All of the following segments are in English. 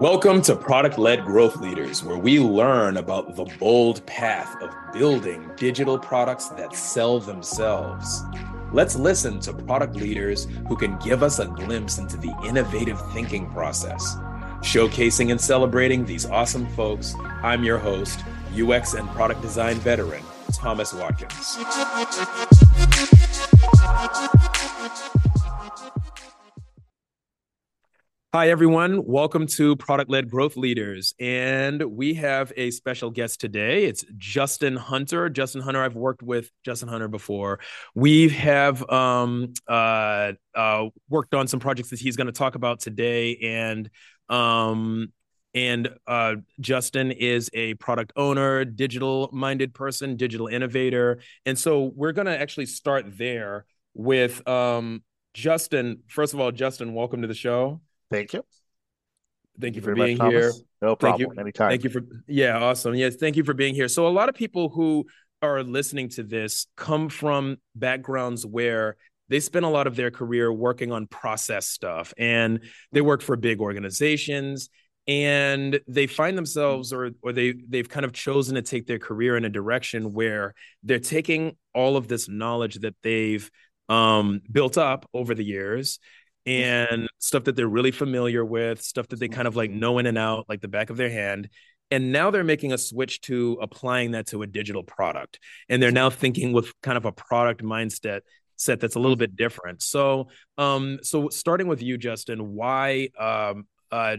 Welcome to Product Led Growth Leaders, where we learn about the bold path of building digital products that sell themselves. Let's listen to product leaders who can give us a glimpse into the innovative thinking process. Showcasing and celebrating these awesome folks, I'm your host, UX and product design veteran, Thomas Watkins. Hi, everyone. Welcome to Product Led Growth Leaders. And we have a special guest today. It's Justin Hunter. Justin Hunter, I've worked with Justin Hunter before. We have um, uh, uh, worked on some projects that he's going to talk about today. And um, and uh, Justin is a product owner, digital minded person, digital innovator. And so we're going to actually start there with um, Justin. First of all, Justin, welcome to the show. Thank you. Thank you for being much, here. No problem. Thank you. Anytime. Thank you for yeah, awesome. Yes, thank you for being here. So a lot of people who are listening to this come from backgrounds where they spend a lot of their career working on process stuff and they work for big organizations and they find themselves or or they they've kind of chosen to take their career in a direction where they're taking all of this knowledge that they've um, built up over the years and stuff that they're really familiar with, stuff that they kind of like know in and out, like the back of their hand. And now they're making a switch to applying that to a digital product. And they're now thinking with kind of a product mindset set that's a little bit different. So, um, so starting with you, Justin, why, um, uh,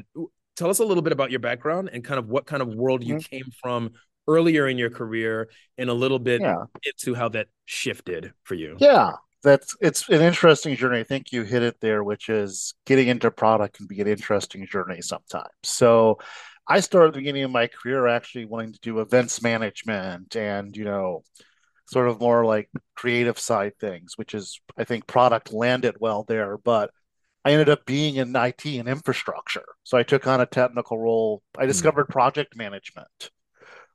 tell us a little bit about your background and kind of what kind of world you mm-hmm. came from earlier in your career and a little bit yeah. into how that shifted for you. Yeah that's it's an interesting journey. I think you hit it there, which is getting into product can be an interesting journey sometimes. So I started at the beginning of my career actually wanting to do events management and, you know, sort of more like creative side things, which is I think product landed well there, but I ended up being in IT and infrastructure. So I took on a technical role. I hmm. discovered project management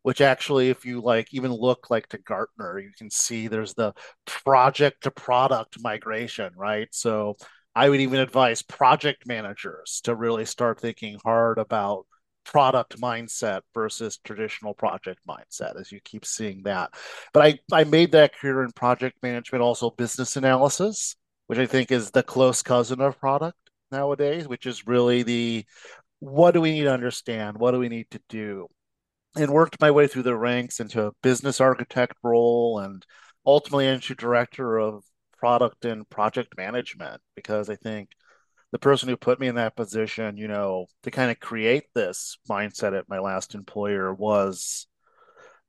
which actually, if you like even look like to Gartner, you can see there's the project to product migration, right? So I would even advise project managers to really start thinking hard about product mindset versus traditional project mindset as you keep seeing that. But I, I made that career in project management, also business analysis, which I think is the close cousin of product nowadays, which is really the what do we need to understand? What do we need to do? And worked my way through the ranks into a business architect role and ultimately into director of product and project management because I think the person who put me in that position, you know, to kind of create this mindset at my last employer was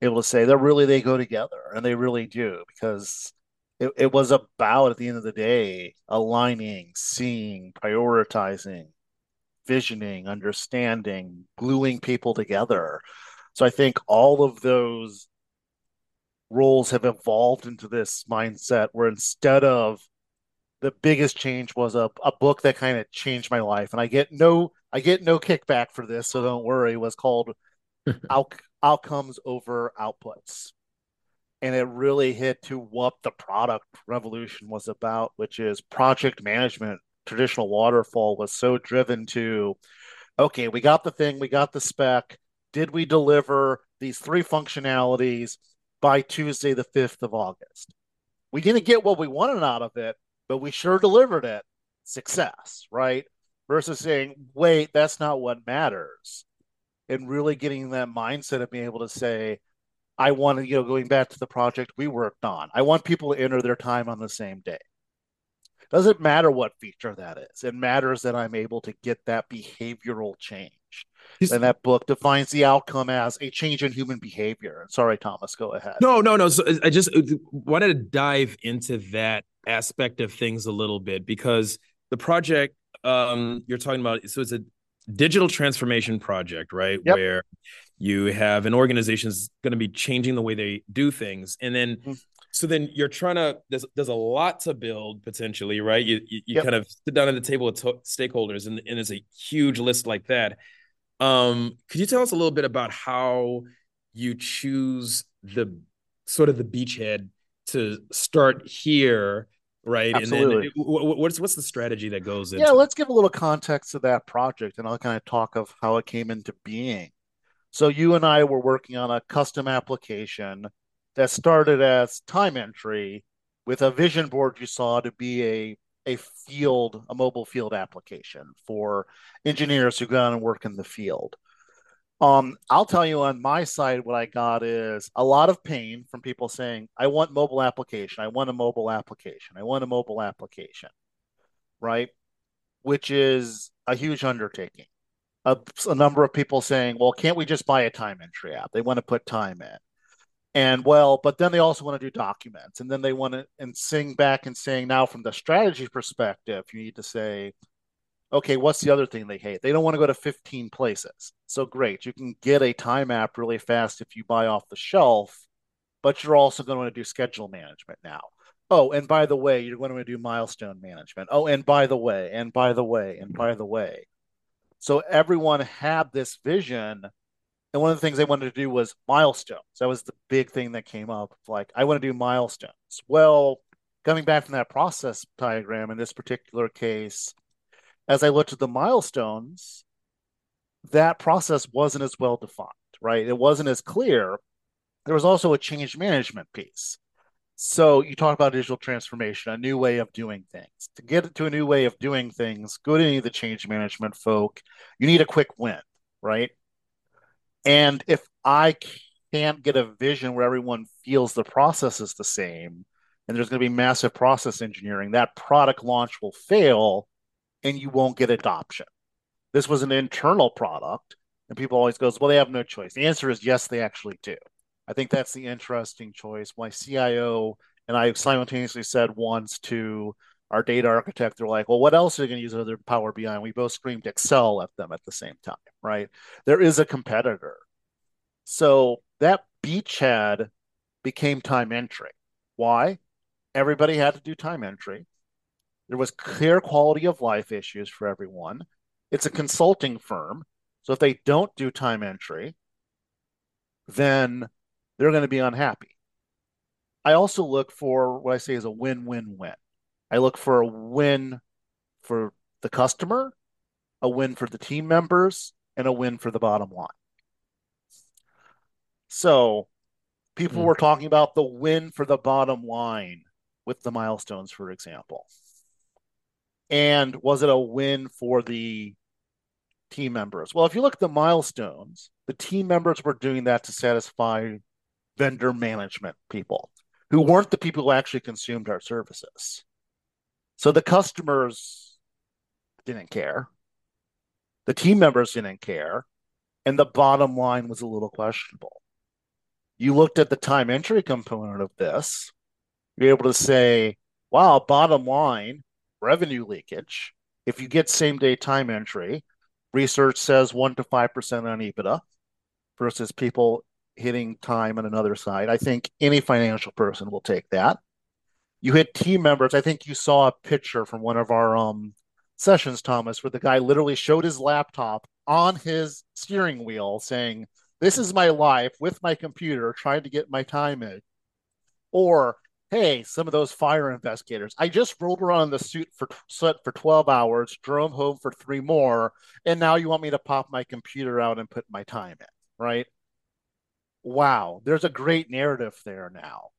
able to say that really they go together and they really do because it, it was about at the end of the day aligning, seeing, prioritizing, visioning, understanding, gluing people together so I think all of those roles have evolved into this mindset where instead of the biggest change was a, a book that kind of changed my life. And i get no i get no kickback for this so don't worry was called Out, outcomes over outputs. And it really hit to what the product revolution was about which is project management. Traditional waterfall was so driven to okay we got the thing we got the spec did we deliver these three functionalities by Tuesday, the 5th of August? We didn't get what we wanted out of it, but we sure delivered it. Success, right? Versus saying, wait, that's not what matters. And really getting that mindset of being able to say, I want to, you know, going back to the project we worked on, I want people to enter their time on the same day. Doesn't matter what feature that is. It matters that I'm able to get that behavioral change. He's, and that book defines the outcome as a change in human behavior. Sorry, Thomas, go ahead. No, no, no. So I just uh, wanted to dive into that aspect of things a little bit because the project um, you're talking about, so it's a digital transformation project, right? Yep. Where you have an organization is going to be changing the way they do things, and then mm-hmm. so then you're trying to there's there's a lot to build potentially, right? You you, you yep. kind of sit down at the table with to- stakeholders, and, and it's a huge list like that um, could you tell us a little bit about how you choose the sort of the beachhead to start here right? Absolutely. And then what's what's the strategy that goes into? Yeah, let's give a little context to that project, and I'll kind of talk of how it came into being. So you and I were working on a custom application that started as time entry with a vision board you saw to be a a field, a mobile field application for engineers who go out and work in the field. Um, I'll tell you on my side, what I got is a lot of pain from people saying, I want mobile application. I want a mobile application. I want a mobile application, right? Which is a huge undertaking. A, a number of people saying, well, can't we just buy a time entry app? They want to put time in. And well, but then they also want to do documents. And then they want to and sing back and saying, now from the strategy perspective, you need to say, okay, what's the other thing they hate? They don't want to go to 15 places. So great, you can get a time app really fast if you buy off the shelf, but you're also going to want to do schedule management now. Oh, and by the way, you're going to do milestone management. Oh, and by the way, and by the way, and by the way. So everyone had this vision. And one of the things they wanted to do was milestones. That was the big thing that came up. Like, I want to do milestones. Well, coming back from that process diagram in this particular case, as I looked at the milestones, that process wasn't as well defined, right? It wasn't as clear. There was also a change management piece. So you talk about digital transformation, a new way of doing things. To get to a new way of doing things, go to any of the change management folk. You need a quick win, right? And if I can't get a vision where everyone feels the process is the same, and there's going to be massive process engineering, that product launch will fail and you won't get adoption. This was an internal product, and people always goes, well, they have no choice. The answer is yes, they actually do. I think that's the interesting choice. My CIO and I simultaneously said once to our data architect, they're like, well, what else are they going to use other Power BI? And we both screamed Excel at them at the same time, right? There is a competitor. So that beachhead became time entry. Why? Everybody had to do time entry. There was clear quality of life issues for everyone. It's a consulting firm. So if they don't do time entry, then they're going to be unhappy. I also look for what I say is a win win win. I look for a win for the customer, a win for the team members, and a win for the bottom line. So people mm. were talking about the win for the bottom line with the milestones, for example. And was it a win for the team members? Well, if you look at the milestones, the team members were doing that to satisfy vendor management people who weren't the people who actually consumed our services. So the customers didn't care. The team members didn't care. And the bottom line was a little questionable. You looked at the time entry component of this, you're able to say, wow, bottom line, revenue leakage. If you get same day time entry, research says 1% to 5% on EBITDA versus people hitting time on another side. I think any financial person will take that. You hit team members. I think you saw a picture from one of our um, sessions, Thomas, where the guy literally showed his laptop on his steering wheel saying, This is my life with my computer trying to get my time in. Or hey, some of those fire investigators, I just rolled around in the suit for set for 12 hours, drove home for three more, and now you want me to pop my computer out and put my time in, right? Wow, there's a great narrative there now.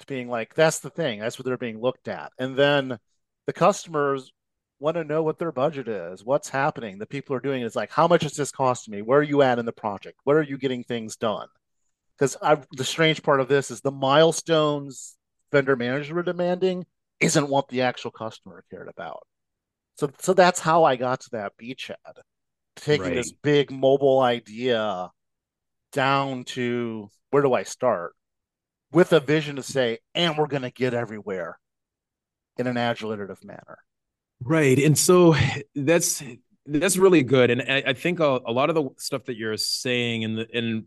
To being like, that's the thing, that's what they're being looked at. And then the customers want to know what their budget is, what's happening. The people are doing it is like, how much is this costing me? Where are you at in the project? Where are you getting things done? Because the strange part of this is the milestones vendor managers were demanding isn't what the actual customer cared about. So so that's how I got to that beachhead. Taking right. this big mobile idea down to where do I start? With a vision to say, and we're gonna get everywhere in an agile iterative manner. Right. And so that's that's really good. And I, I think a, a, lot of the stuff that you're saying and and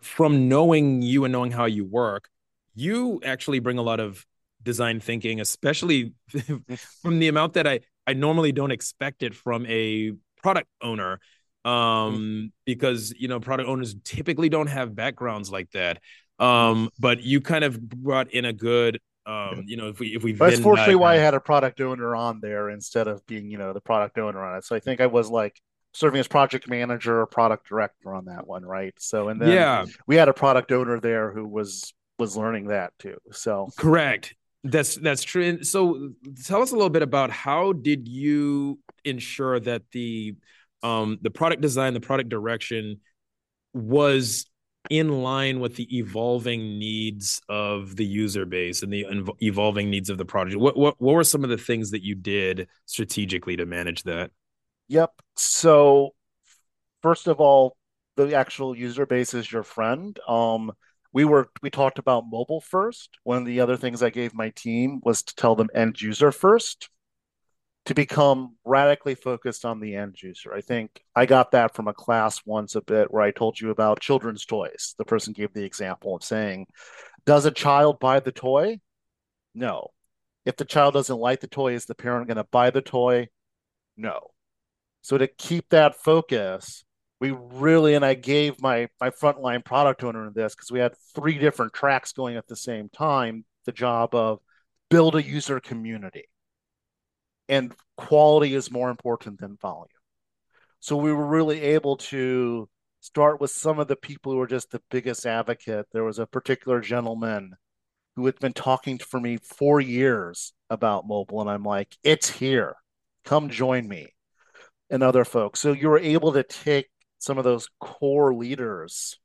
from knowing you and knowing how you work, you actually bring a lot of design thinking, especially from the amount that I I normally don't expect it from a product owner um mm-hmm. because you know product owners typically don't have backgrounds like that um but you kind of brought in a good Um, you know, if we if we that's fortunately why I had a product owner on there instead of being, you know, the product owner on it. So I think I was like serving as project manager or product director on that one, right? So and then yeah, we had a product owner there who was was learning that too. So correct. That's that's true. And so tell us a little bit about how did you ensure that the um the product design, the product direction was in line with the evolving needs of the user base and the evolving needs of the project. What what what were some of the things that you did strategically to manage that? Yep. So first of all, the actual user base is your friend. Um, we were we talked about mobile first. One of the other things I gave my team was to tell them end user first to become radically focused on the end user. I think I got that from a class once a bit where I told you about children's toys. The person gave the example of saying, Does a child buy the toy? No. If the child doesn't like the toy, is the parent going to buy the toy? No. So to keep that focus, we really and I gave my my frontline product owner this because we had three different tracks going at the same time. The job of build a user community, and quality is more important than volume. So we were really able to start with some of the people who were just the biggest advocate. There was a particular gentleman who had been talking for me four years about mobile, and I'm like, it's here. Come join me and other folks. So you were able to take some of those core leaders.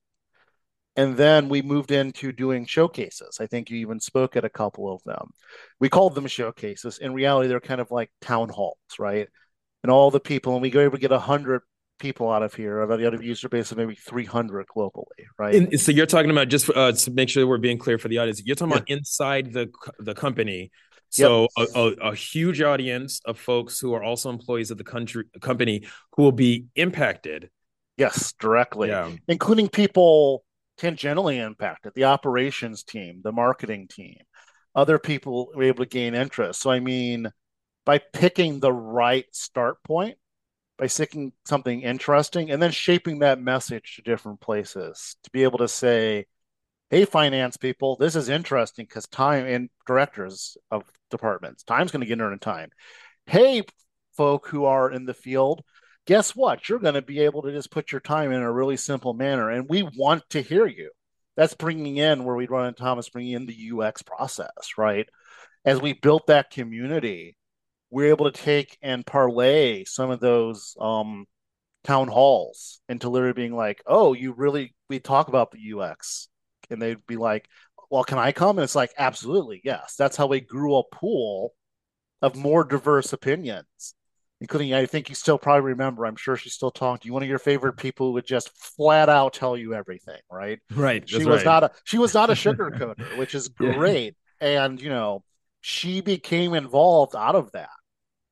And then we moved into doing showcases. I think you even spoke at a couple of them. We called them showcases. In reality, they're kind of like town halls, right? And all the people, and we go able to get 100 people out of here, out of user base of maybe 300 globally, right? And so you're talking about just uh, to make sure we're being clear for the audience. You're talking yeah. about inside the the company. So yep. a, a, a, huge audience of folks who are also employees of the country company who will be impacted Yes, directly, yeah. including people tangentially impacted, the operations team, the marketing team, other people were able to gain interest. So, I mean, by picking the right start point, by sticking something interesting, and then shaping that message to different places to be able to say, hey, finance people, this is interesting because time and directors of departments, time's going to get in time. Hey, folk who are in the field, guess what? You're going to be able to just put your time in a really simple manner. And we want to hear you. That's bringing in where we run in Thomas, bringing in the UX process, right? As we built that community, we're able to take and parlay some of those um, town halls into literally being like, oh, you really, we talk about the UX. And they'd be like, well, can I come? And it's like, absolutely, yes. That's how we grew a pool of more diverse opinions including I think you still probably remember. I'm sure she's still talking to you. One of your favorite people who would just flat out tell you everything, right? Right. She was right. not a she was not a sugarcoater, which is great. Yeah. And you know, she became involved out of that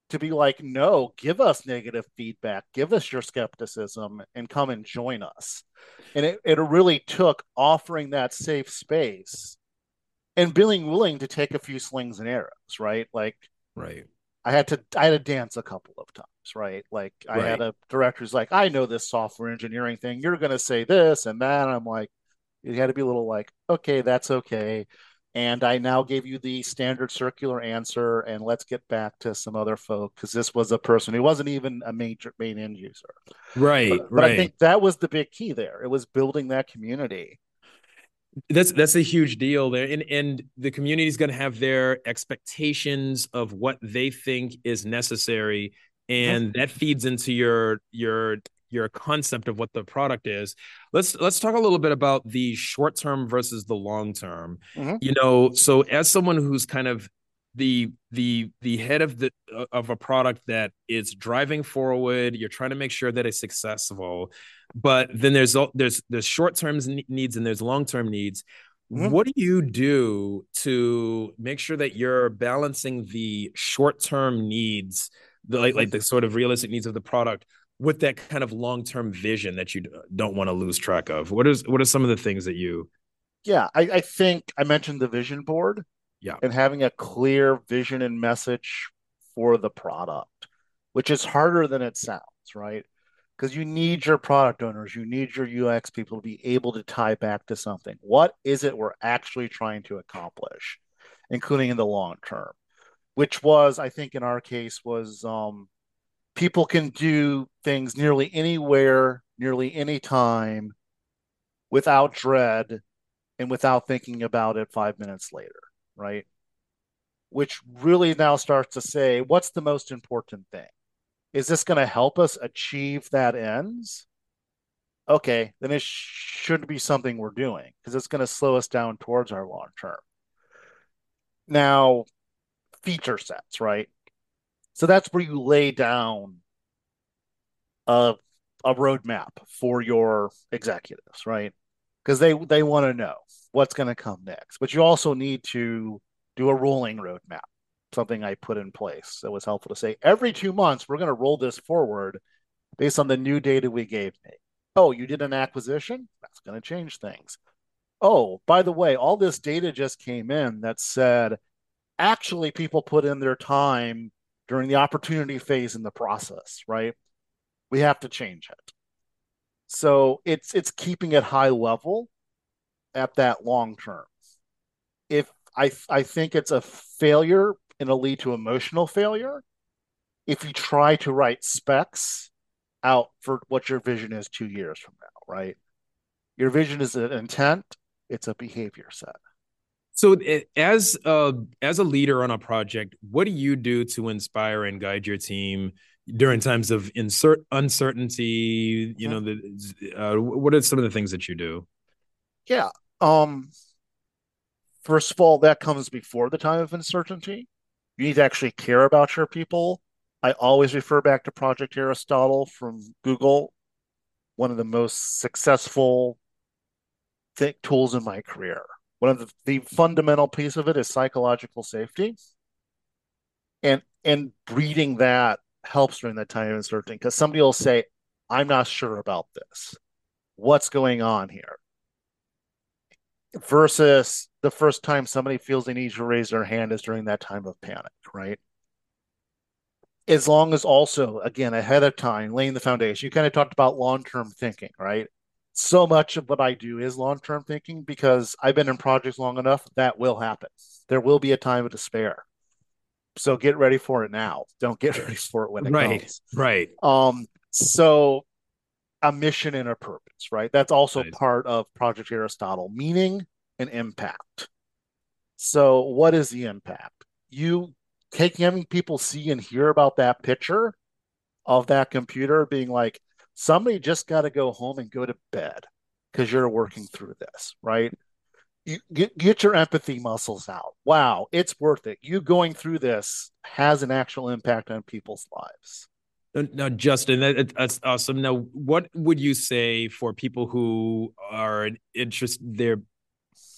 to be like, no, give us negative feedback, give us your skepticism, and come and join us. And it, it really took offering that safe space and being willing to take a few slings and arrows, right? Like, right I had to I had to dance a couple of times, right? Like I right. had a director who's like, I know this software engineering thing. You're gonna say this and that. And I'm like, you had to be a little like, okay, that's okay. And I now gave you the standard circular answer, and let's get back to some other folk because this was a person who wasn't even a major main end user. Right, but, but right. I think that was the big key there. It was building that community that's that's a huge deal there and and the community is going to have their expectations of what they think is necessary and that feeds into your your your concept of what the product is. Let's let's talk a little bit about the short term versus the long term. Mm-hmm. you know so as someone who's kind of the the the head of the of a product that is driving forward you're trying to make sure that it's successful but then there's there's there's short term needs and there's long term needs. Mm-hmm. What do you do to make sure that you're balancing the short term needs, the like, like the sort of realistic needs of the product, with that kind of long term vision that you don't want to lose track of? What is what are some of the things that you? Yeah, I, I think I mentioned the vision board. Yeah, and having a clear vision and message for the product, which is harder than it sounds, right? because you need your product owners, you need your UX people to be able to tie back to something. What is it we're actually trying to accomplish? including in the long term, which was, I think, in our case, was um, people can do things nearly anywhere, nearly any time, without dread and without thinking about it five minutes later, right? Which really now starts to say, what's the most important thing? Is this going to help us achieve that ends? Okay, then it should be something we're doing because it's going to slow us down towards our long term. Now, feature sets, right? So that's where you lay down a a roadmap for your executives, right? Because they they want to know what's going to come next. But you also need to do a rolling roadmap, something I put in place that was helpful to say every two months we're going to roll this forward based on the new data we gave me. Oh, you did an acquisition? That's going to change things. Oh, by the way, all this data just came in that said actually people put in their time during the opportunity phase in the process, right? We have to change it. So it's it's keeping it high level at that long term. If I I think it's a failure and it'll lead to emotional failure if you try to write specs out for what your vision is two years from now, right? Your vision is an intent, it's a behavior set. So, as a, as a leader on a project, what do you do to inspire and guide your team during times of insert uncertainty? You know, the, uh, what are some of the things that you do? Yeah. Um. First of all, that comes before the time of uncertainty. You need to actually care about your people. I always refer back to Project Aristotle from Google, one of the most successful th- tools in my career one of the, the fundamental piece of it is psychological safety and and breeding that helps during that time of uncertainty because somebody will say i'm not sure about this. What's going on here? Versus the first time somebody feels they need to raise their hand is during that time of panic right? As long as also again ahead of time laying the foundation. You kind of talked about long-term thinking right? So much of what I do is long term thinking because I've been in projects long enough that will happen. There will be a time of despair. So get ready for it now. Don't get ready for it when it right, comes. Right. Um, so a mission and a purpose, right? That's also nice. part of Project Aristotle, meaning and impact. So what is the impact? You take having people see and hear about that picture of that computer being like, somebody just got to go home and go to bed because you're working through this, right? You get, get your empathy muscles out. Wow, it's worth it. You going through this has an actual impact on people's lives. Now, Justin, that, that's awesome. Now, what would you say for people who are interested? They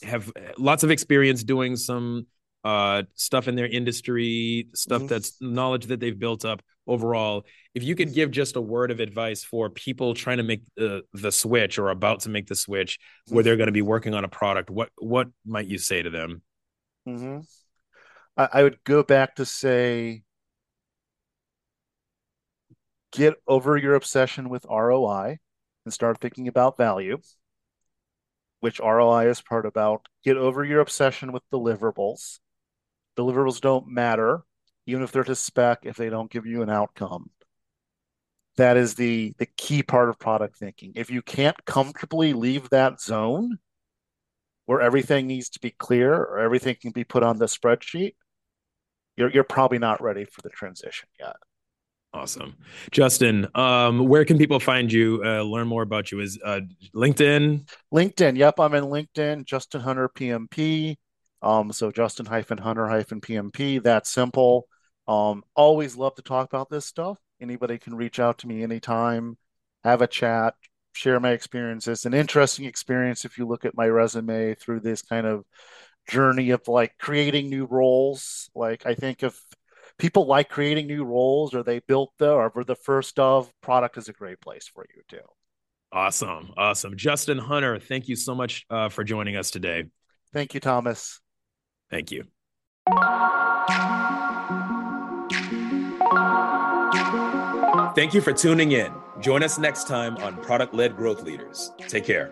have lots of experience doing some uh, stuff in their industry, stuff mm-hmm. that's knowledge that they've built up overall. If you could give just a word of advice for people trying to make the the switch or about to make the switch, where they're going to be working on a product, what what might you say to them? Mm-hmm. I, I would go back to say, get over your obsession with ROI and start thinking about value which ROI is part about. Get over your obsession with deliverables deliverables don't matter, even if they're to spec, if they don't give you an outcome. That is the the key part of product thinking. If you can't comfortably leave that zone where everything needs to be clear or everything can be put on the spreadsheet, you're you're probably not ready for the transition yet. Awesome, Justin. Um, where can people find you? Uh, learn more about you? Is uh, LinkedIn? LinkedIn. Yep, I'm in LinkedIn. Justin Hunter PMP. Um, so Justin hyphen Hunter hyphen PMP. That simple. Um, always love to talk about this stuff. Anybody can reach out to me anytime, have a chat, share my experiences. An interesting experience if you look at my resume through this kind of journey of like creating new roles. Like I think if people like creating new roles or they built the or were the first of, product is a great place for you too. Awesome. Awesome. Justin Hunter, thank you so much uh, for joining us today. Thank you, Thomas. Thank you. Thank you for tuning in. Join us next time on Product Led Growth Leaders. Take care.